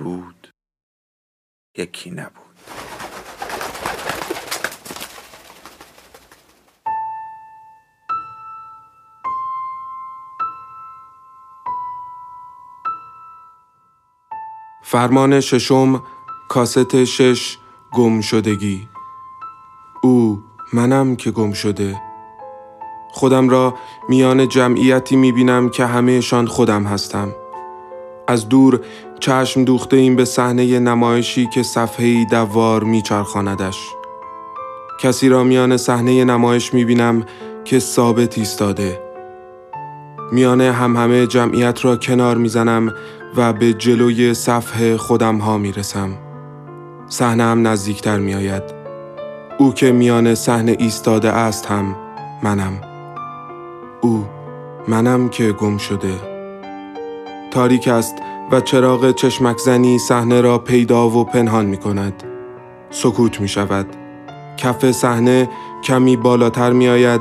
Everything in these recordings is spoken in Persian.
بود یکی نبود. فرمان ششم کاست شش گم شدگی. او منم که گم شده. خودم را میان جمعیتی می‌بینم که همهشان خودم هستم. از دور چشم دوخته این به صحنه نمایشی که صفحه‌ای دوار میچرخاندش. کسی را میان صحنه نمایش می‌بینم که ثابت ایستاده. میان هم همه جمعیت را کنار می‌زنم و به جلوی صفحه خودم ها می‌رسم. صحنه هم نزدیکتر میآید. او که میان صحنه ایستاده است هم منم. او منم که گم شده. تاریک است و چراغ چشمک زنی صحنه را پیدا و پنهان می کند. سکوت می شود. کف صحنه کمی بالاتر می آید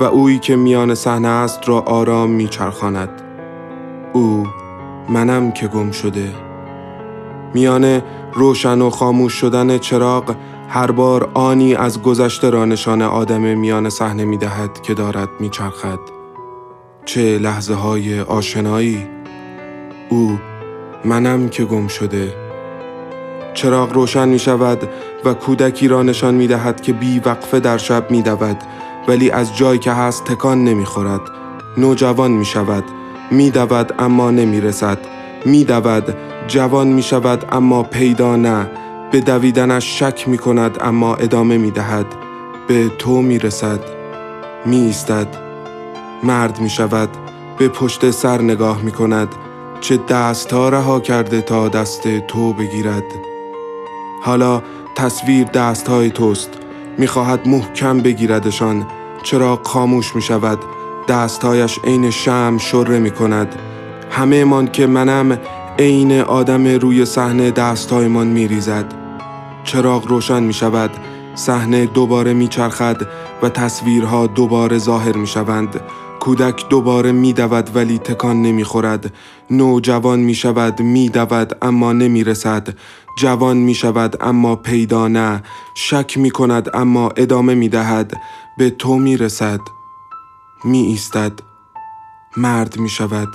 و اویی که میان صحنه است را آرام می چرخاند. او منم که گم شده. میان روشن و خاموش شدن چراغ هر بار آنی از گذشته را نشان آدم میان صحنه می دهد که دارد می چرخد. چه لحظه های آشنایی او منم که گم شده. چراغ روشن می شود و کودکی را نشان می دهد که بی وقفه در شب می دود ولی از جای که هست تکان نمی خورد نوجوان می شود می دود اما نمی رسد می دود جوان می شود اما پیدا نه. به دویدنش شک می کند اما ادامه می دهد به تو می رسد می ایستد مرد می شود به پشت سر نگاه می کند چه دست ها رها کرده تا دست تو بگیرد. حالا تصویر دست های توست. می‌خواهد محکم بگیردشان. چرا خاموش می شود دستهایش عین شم شره می کند همه من که منم عین آدم روی صحنه دستهایمان می ریزد چراغ روشن می شود صحنه دوباره می چرخد و تصویرها دوباره ظاهر می شوند کودک دوباره می دود ولی تکان نمی خورد نوجوان می شود می دود اما نمی رسد جوان می شود اما پیدا نه. شک می کند اما ادامه می دهد به تو می رسد می ایستد مرد می شود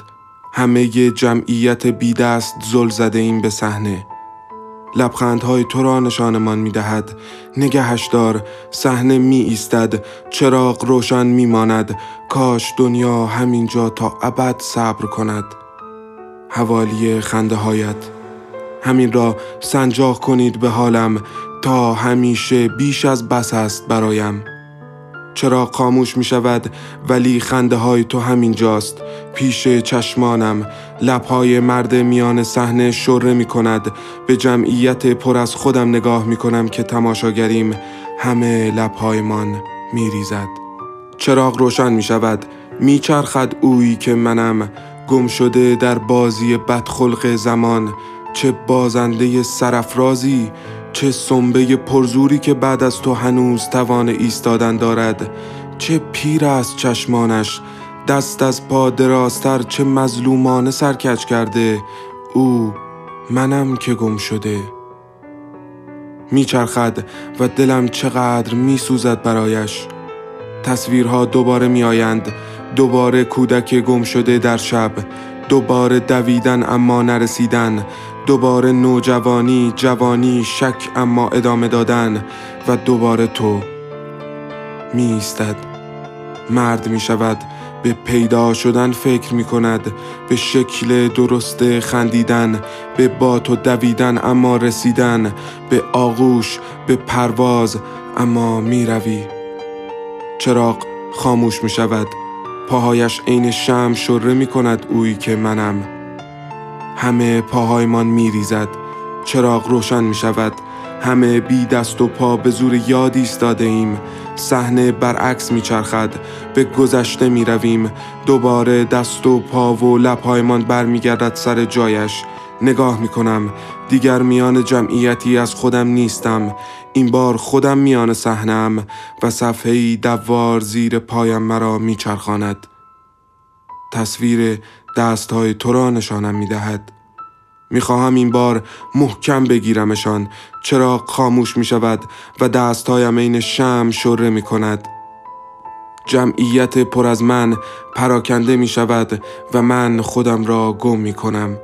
همه جمعیت بی دست زل زده این به صحنه. لبخندهای تو را نشانمان می دهد نگهش دار صحنه می ایستد چراغ روشن می ماند کاش دنیا همینجا تا ابد صبر کند. حوالی خنده هایت همین را سنجاق کنید به حالم. تا همیشه بیش از بس است برایم. چرا خاموش می شود ولی خنده های تو همین جاست پیش چشمانم لبهای مرد میان صحنه شره می کند به جمعیت پر از خودم نگاه می کنم که تماشاگریم همه لبهایمان می ریزد چراغ روشن می شود می چرخد اویی که منم گم شده در بازی بدخلق زمان. چه بازنده سرفرازی چه سنبه پرزوری که بعد از تو هنوز توان ایستادن دارد چه پیر از چشمانش دست از پا دراستر چه مظلومانه سرکچ کرده او منم که گم شده. میچرخد و دلم چقدر میسوزد برایش. تصویرها دوباره میآیند دوباره کودک گم شده در شب دوباره دویدن اما نرسیدن دوباره نوجوانی جوانی شک اما ادامه دادن و دوباره تو می مرد می شود به پیدا شدن فکر می کند به شکل درست خندیدن به بات و دویدن اما رسیدن به آغوش به پرواز اما می روی چراغ خاموش می شود پاهایش عین شم شره می کند اویی که منم. همه پاهایمان می ریزد چراغ روشن می شود همه بی دست و پا به زور یاد ایستاده ایم. صحنه برعکس میچرخد. به گذشته می رویم دوباره دست و پا و لبهایمان برمیگردد سر جایش. نگاه می کنم دیگر میان جمعیتی از خودم نیستم. این بار خودم میان صحنم و صفحه‌ای دوار زیر پایم مرا میچرخاند. تصویر دستهای تو را نشانم می‌دهد. می‌خواهم این بار محکم بگیرمشان چرا خاموش می شود و دستهایم عین شم شره می کند جمعیت پر از من پراکنده می شود و من خودم را گم می کنم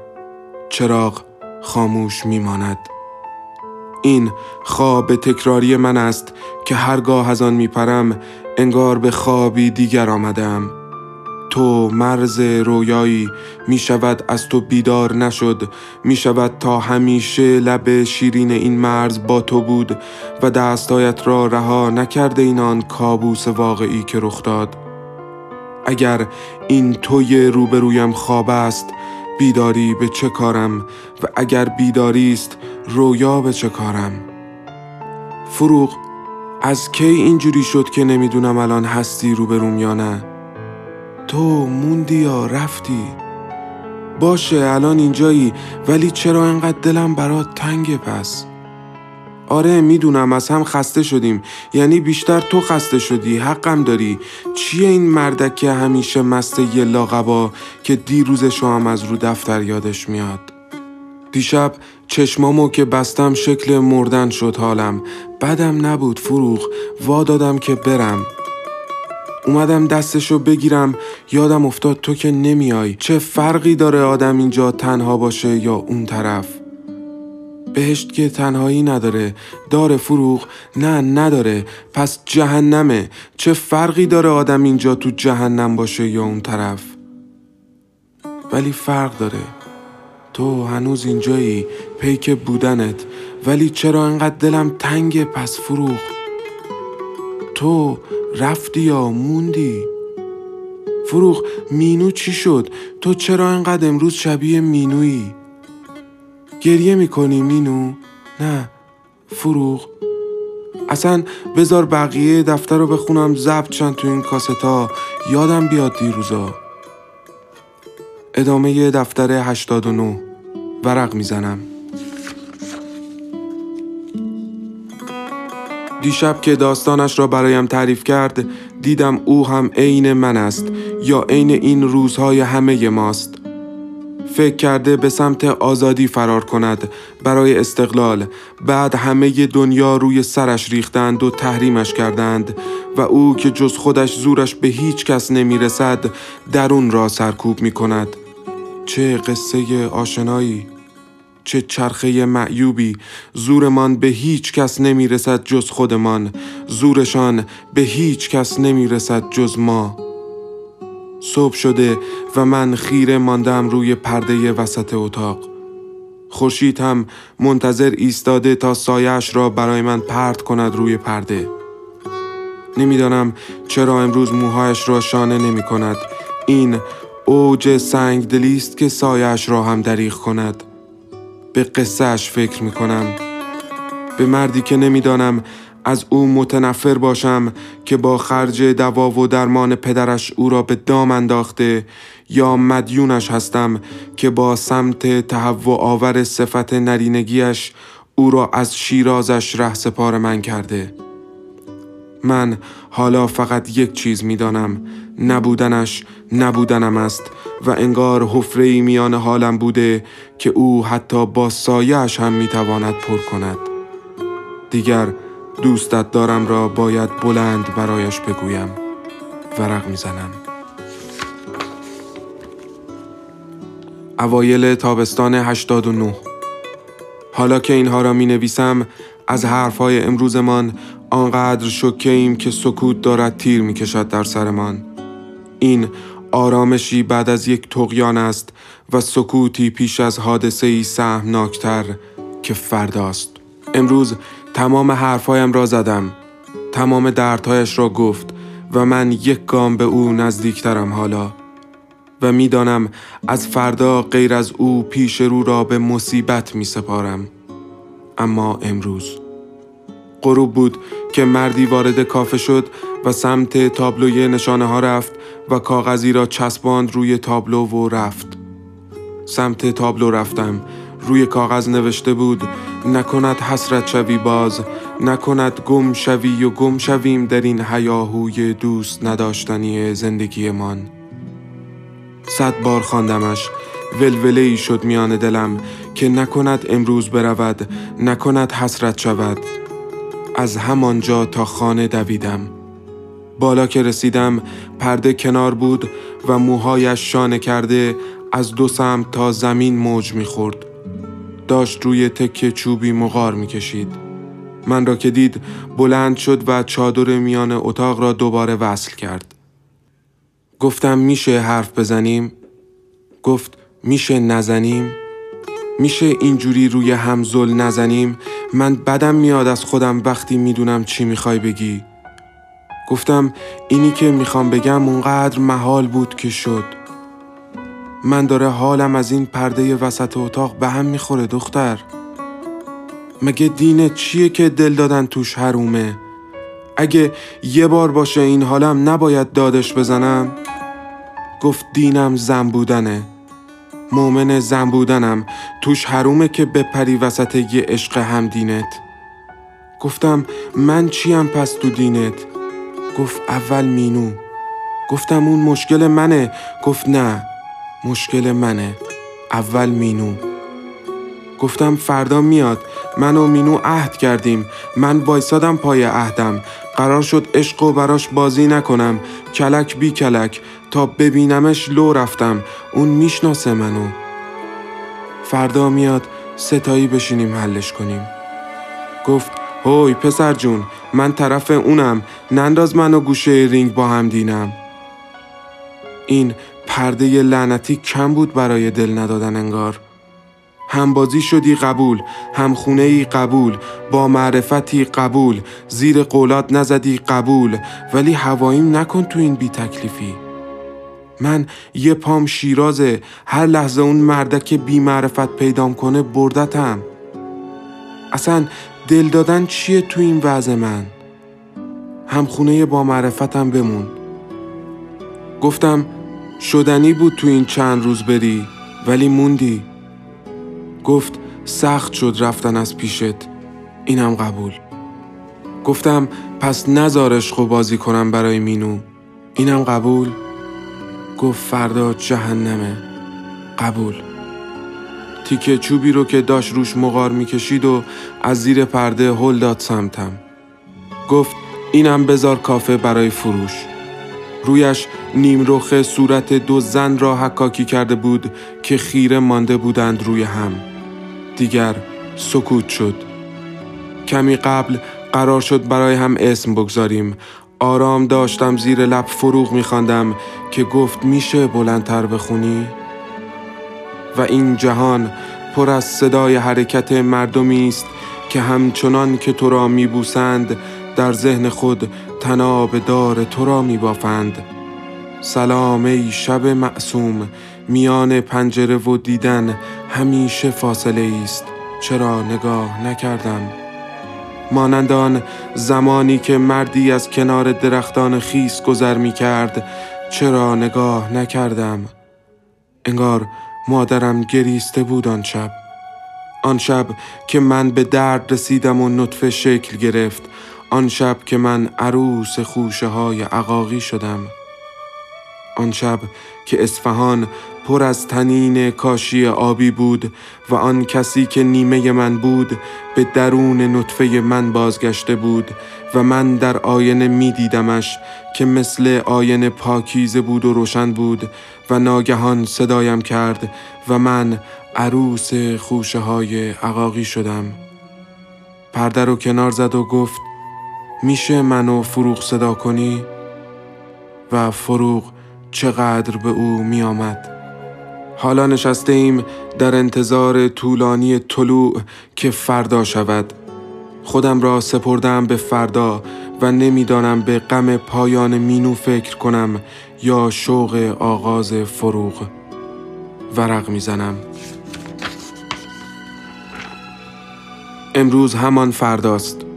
چراغ خاموش می ماند این خواب تکراری من است که هرگاه از آن می پرم انگار به خوابی دیگر آمدم تو مرز رویایی می شود از تو بیدار نشد می شود تا همیشه لب شیرین این مرز با تو بود و دستایت را رها نکرده این آن کابوس واقعی که رخ داد. اگر این توی روبرویم خواب است بیداری به چه کارم؟ و اگر بیداری است رویا به چه کارم؟ فروغ از کی اینجوری شد که نمی‌دونم الان هستی روبروم یا نه؟ تو موندی یا رفتی؟ باشه الان اینجایی ولی چرا انقدر دلم برات تنگه پس؟ آره می‌دونم از هم خسته شدیم. یعنی بیشتر تو خسته شدی حقم داری. چیه این مردک که همیشه مست یه لاغبا که دیروزشو هم از رو دفتر یادش میاد؟ دیشب چشمامو که بستم شکل مردن شد حالم. بدم نبود فروغ وا دادم که برم. اومدم دستشو بگیرم. یادم افتاد تو که نمیای. چه فرقی داره آدم اینجا تنها باشه یا اون طرف؟ بهشت که تنهایی نداره. داره فروغ؟ نه نداره. پس جهنمه. چه فرقی داره آدم اینجا تو جهنم باشه یا اون طرف؟ ولی فرق داره. تو هنوز اینجایی. پیک بودنت. ولی چرا انقدر دلم تنگ پس فروغ. تو رفتی یا موندی؟ فروغ مینو چی شد؟ تو چرا انقدر امروز شبیه مینویی؟ گریه می‌کنی مینو؟ نه فروغ. اصلا بذار بقیه دفتر رو بخونم ضبط چند تو این کاستا یادم بیاد دیروزا. ادامه دفتر 89 ورق می‌زنم. دیشب که داستانش را برایم تعریف کرد دیدم او هم عین من است یا عین این روزهای همه ماست. فکر کرده به سمت آزادی فرار کند برای استقلال. بعد همه دنیا روی سرش ریختند و تحریمش کردند و او که جز خودش زورش به هیچ کس نمی رسد درون را سرکوب می کند چه قصه آشنایی! چه چرخه معیوبی. زورمان به هیچ کس نمی رسد جز خودمان. زورشان به هیچ کس نمی رسد جز ما. صبح شده و من خیره ماندم روی پرده وسط اتاق. خورشید هم منتظر ایستاده تا سایش را برای من پرت کند روی پرده. نمی‌دانم چرا امروز موهایش را شانه نمی کند این اوج سنگ دلیست که سایش را هم دریغ کند. به قصهش فکر می کنم به مردی که نمی‌دانم از او متنفر باشم که با خرج دوا و درمان پدرش او را به دام انداخته یا مدیونش هستم که با سمت تهوع آور صفت نرینگیش او را از شیرازش ره سپار من کرده. من حالا فقط یک چیز می‌دانم. نبودنش نبودنم است و انگار حفره میان حالم بوده که او حتی با سایش هم می‌تواند پر کند. دیگر دوستت دارم را باید بلند برایش بگویم. ورق می‌زنم. اوایل تابستان 89 حالا که اینها را می نویسم از حرفهای امروزمان آنقدر شکه ایم که سکوت دارد تیر می کشد در سرمان. این آرامشی بعد از یک تقیان است و سکوتی پیش از حادثه ای سهمناکتر که فرداست. امروز تمام حرفهایم را زدم. تمام دردهایش را گفت و من یک گام به او نزدیکترم حالا و می‌دانم از فردا غیر از او پیش رو را به مصیبت می سپارم اما امروز غروب بود که مردی وارد کافه شد و سمت تابلوی نشانه ها رفت و کاغذی را چسباند روی تابلو و رفت. سمت تابلو رفتم. روی کاغذ نوشته بود نکند حسرت شوی باز نکند گم شوی و گم شویم در این حیاهوی دوست نداشتنی زندگیمان. صد بار خواندمش. ولوله ای شد میان دلم که نکند امروز برود نکند حسرت شود. از همانجا تا خانه دویدم. بالا که رسیدم پرده کنار بود و موهایش شانه کرده از دو سمت تا زمین موج می‌خورد. داشت روی تکه چوبی مغار می‌کشید. من را که دید بلند شد و چادر میان اتاق را دوباره وصل کرد. گفتم میشه حرف بزنیم؟ گفت میشه نزنیم؟ میشه اینجوری روی هم زل نزنیم؟ من بدم میاد از خودم وقتی می‌دونم چی می‌خوای بگی. گفتم اینی که می‌خوام بگم اونقدر محال بود که شد. من داره حالم از این پرده وسط اتاق به هم می‌خوره دختر. مگه دینه چیه که دل دادن توش حرومه؟ اگه یه بار باشه این حالم نباید دادش بزنم؟ گفت دینم زن بودنه. مؤمن زن بودنم. توش حرومه که بپری وسط یه عشق هم دینت. گفتم من چیم پس تو دینت؟ گفت اول مینو. گفتم اون مشکل منه. گفت نه مشکل منه. اول مینو. گفتم فردا میاد. من و مینو عهد کردیم. من وایسادم پای عهدم. قرار شد عشق و براش بازی نکنم. کلک بی کلک. تا ببینمش لو رفتم. اون می‌شناسه منو. فردا میاد سه‌تایی بشینیم حلش کنیم. گفت هوی پسر جون من طرف اونم. ننداز منو گوشه رینگ با هم دینم. این پرده لعنتی کم بود برای دل ندادن انگار. همبازی شدی قبول هم خونه ای قبول با معرفتی قبول زیر قولات نزدی قبول ولی هواییم نکن تو این بی تکلیفی من یه پام شیرازه. هر لحظه اون مردک بی معرفت پیدام کنه بردتم. اصلا دل دادن چیه تو این وضع من؟ همخونه با معرفتم بمون. گفتم شدنی بود تو این چند روز بری ولی موندی. گفت سخت شد رفتن از پیشت. اینم قبول. گفتم پس نزارش خو بازی کنم برای مینو. اینم قبول؟ گفت فردا جهنمه. قبول. تیکه چوبی رو که داشت روش مغار می‌کشید و از زیر پرده هل داد سمتم. گفت اینم بزار کافه برای فروش. رویش نیمرخ صورت دو زن را حکاکی کرده بود که خیره مانده بودند روی هم. دیگر سکوت شد. کمی قبل قرار شد برای هم اسم بگذاریم. آرام داشتم زیر لب فروغ میخواندم که گفت میشه بلندتر بخونی؟ و این جهان پر از صدای حرکت مردمی است که همچنان که تو را میبوسند در ذهن خود تناب دار تو را میبافند. سلام ای شب معصوم میان پنجره و دیدن همیشه فاصله است. چرا نگاه نکردم؟ مانند آن زمانی که مردی از کنار درختان خیس گذر می کرد چرا نگاه نکردم؟ انگار مادرم گریسته بود آن شب. آن شب که من به درد رسیدم و نطفه شکل گرفت آن شب که من عروس خوشه های عقاقی شدم. آن شب که اصفهان پر از تنین کاشی آبی بود و آن کسی که نیمه من بود به درون نطفه من بازگشته بود و من در آینه می دیدمش که مثل آینه پاکیزه بود و روشن بود و ناگهان صدایم کرد و من عروس خوشه های عقاقی شدم پرده رو کنار زد و گفت میشه منو فروغ صدا کنی؟ و فروغ چقدر به او می آمد. حالا نشسته ایم در انتظار طولانی طلوع که فردا شود. خودم را سپردم به فردا و نمی‌دانم به غم پایان مینو فکر کنم یا شوق آغاز فروغ ورق می‌زنم. امروز همان فرداست.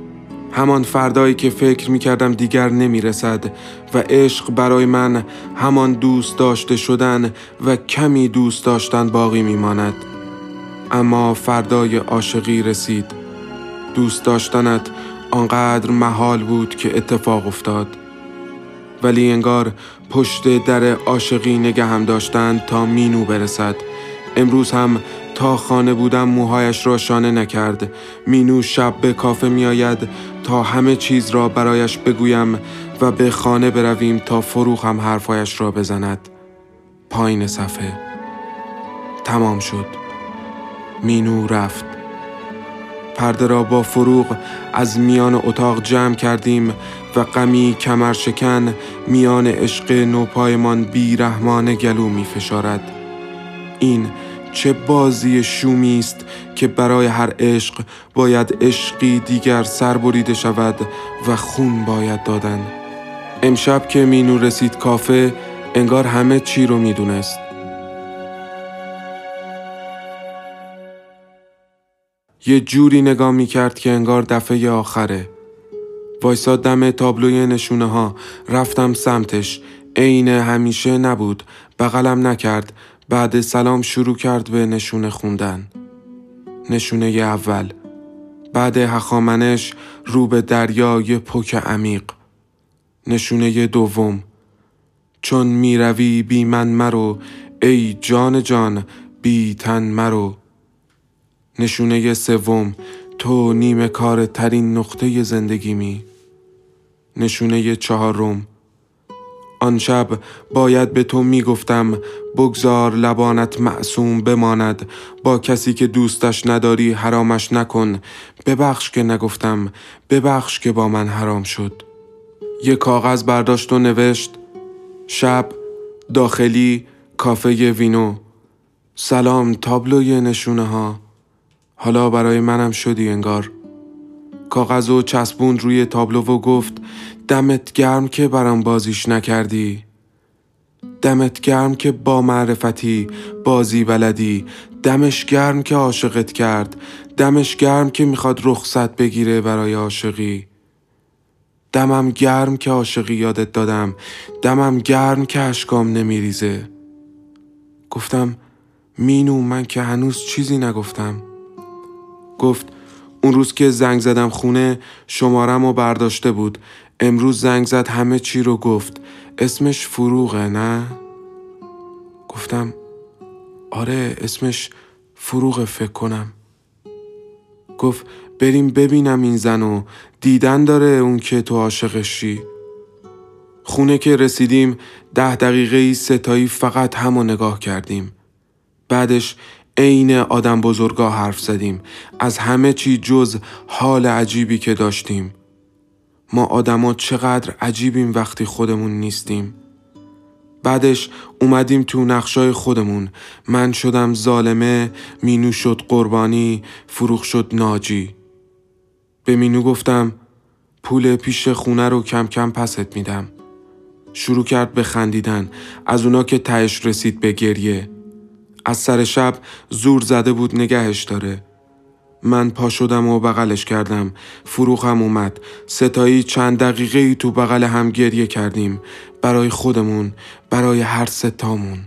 همان فردایی که فکر می کردم دیگر نمی رسد و عشق برای من همان دوست داشته شدن و کمی دوست داشتن باقی می ماند. اما فردای عاشقی رسید. دوست داشتنت آنقدر محال بود که اتفاق افتاد. ولی انگار پشت در عاشقی نگه هم داشتند تا مینو برسد. امروز هم تا خانه بودم موهایش را شانه نکرد. مینو شب به کافه می آید تا همه چیز را برایش بگویم و به خانه برویم تا فروغ هم حرفایش را بزند. پایین صفحه. تمام شد. مینو رفت. پرده را با فروغ از میان اتاق جمع کردیم و غمی کمر شکن میان عشق نوپایمان رحمان گلو می فشارد این چه بازی شومی است که برای هر عشق باید عشقی دیگر سر بریده شود و خون باید دادن. امشب که مینو رسید کافه انگار همه چی رو می‌دونست. یه جوری نگاه می‌کرد که انگار دفعه آخره. وایساد دم تابلوی نشونه ها رفتم سمتش. عین همیشه نبود. بغلم نکرد. بعد سلام شروع کرد به نشونه خوندن. نشونه اول. بعد هخامنش رو به دریای پک عمیق. نشونه دوم. چون می‌روی بی من مرو ای جان جان بی تن مرو. نشونه سوم. تو نیمه کار ترین نقطه زندگی می نشونه چهارم. آن شب باید به تو می‌گفتم بگذار لبانت معصوم بماند با کسی که دوستش نداری حرامش نکن ببخش که نگفتم ببخش که با من حرام شد. یه کاغذ برداشت و نوشت شب داخلی کافه وینو. سلام تابلوی نشونه ها حالا برای منم شدی انگار. کاغذ و چسبون روی تابلو و گفت دمت گرم که برام بازیش نکردی. دمت گرم که با معرفتی بازی بلدی. دمش گرم که عاشقت کرد. دمش گرم که می‌خواد رخصت بگیره برای عاشقی. دمم گرم که عاشقی یادت دادم. دمم گرم که اشکام نمیریزه. گفتم مینو من که هنوز چیزی نگفتم. گفت اون روز که زنگ زدم خونه شمارم و برداشته بود. امروز زنگ زد همه چی رو گفت. اسمش فروغه نه؟ گفتم آره اسمش فروغه فکر کنم. گفت بریم ببینم این زن و دیدن داره اون که تو عاشقشی خونه که رسیدیم ده دقیقه ای ستایی فقط همو نگاه کردیم. بعدش عین آدم بزرگا حرف زدیم. از همه چی جز حال عجیبی که داشتیم. ما آدما چقدر عجیبیم وقتی خودمون نیستیم. بعدش اومدیم تو نقشای خودمون. من شدم ظالمه مینو شد قربانی فروخ شد ناجی. به مینو گفتم پول پیش خونه رو کم کم پست میدم. شروع کرد به خندیدن. از اونا که تهش رسید به گریه. از سر شب زور زده بود نگهش داره. من پا شدم و بغلش کردم. فروغم اومد. ستایی چند دقیقه ای تو بغل هم گریه کردیم. برای خودمون برای هر ستامون.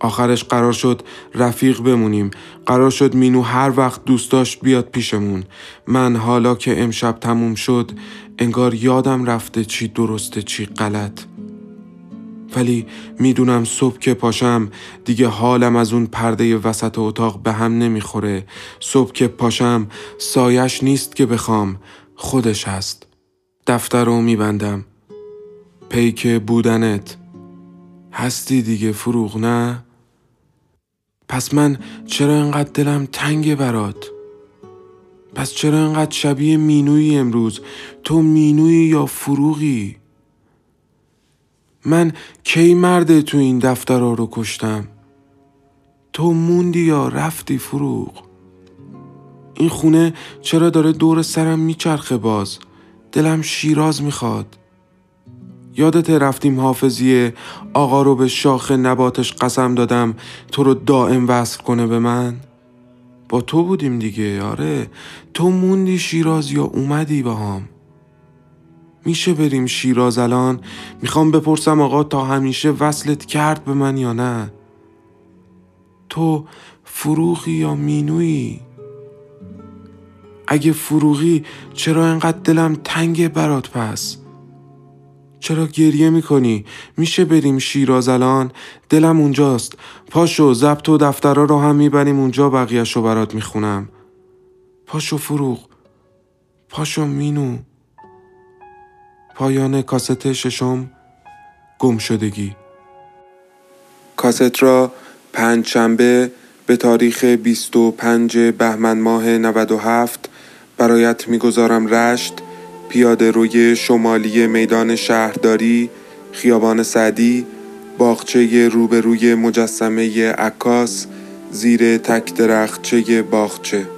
آخرش قرار شد رفیق بمونیم. قرار شد مینو هر وقت دوست داشت بیاد پیشمون. من حالا که امشب تموم شد انگار یادم رفته چی درسته چی غلط. ولی می‌دونم صبح که پاشم دیگه حالم از اون پرده وسط اتاق به هم نمی‌خوره صبح که پاشم سایش نیست که بخوام خودش هست دفتر رو میبندم پیک بودنت هستی دیگه فروغ نه؟ پس من چرا انقدر دلم تنگ برات؟ پس چرا انقدر شبیه مینوی امروز؟ تو مینوی یا فروغی؟ من کی مرده تو این دفترها رو کشتم؟ تو موندی یا رفتی فروغ؟ این خونه چرا داره دور سرم میچرخه باز؟ دلم شیراز می‌خواد. یادت رفتیم حافظیه آقا رو به شاخ نباتش قسم دادم تو رو دائم وصل کنه به من؟ با تو بودیم دیگه آره. تو موندی شیراز یا اومدی با هم؟ میشه بریم شیراز الان؟ می‌خوام بپرسم آقا تا همیشه وصلت کرد به من یا نه؟ تو فروغی یا مینویی؟ اگه فروغی چرا انقدر دلم تنگ برات پس؟ چرا گریه می‌کنی؟ میشه بریم شیراز الان؟ دلم اونجاست. پاشو زبط و دفترها رو هم می‌بریم اونجا بقیهش رو برات می‌خونم. پاشو فروغ. پاشو مینو. پایان کاست ششم گم شدگی. کاست را پنج شنبه به تاریخ 25 بهمن ماه 97 برایت می‌گذارم رشت پیاده روی شمالی میدان شهرداری خیابان سعدی باغچه روبروی مجسمه عکاس زیر تک درختچه باغچه.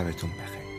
شبتون بخیر.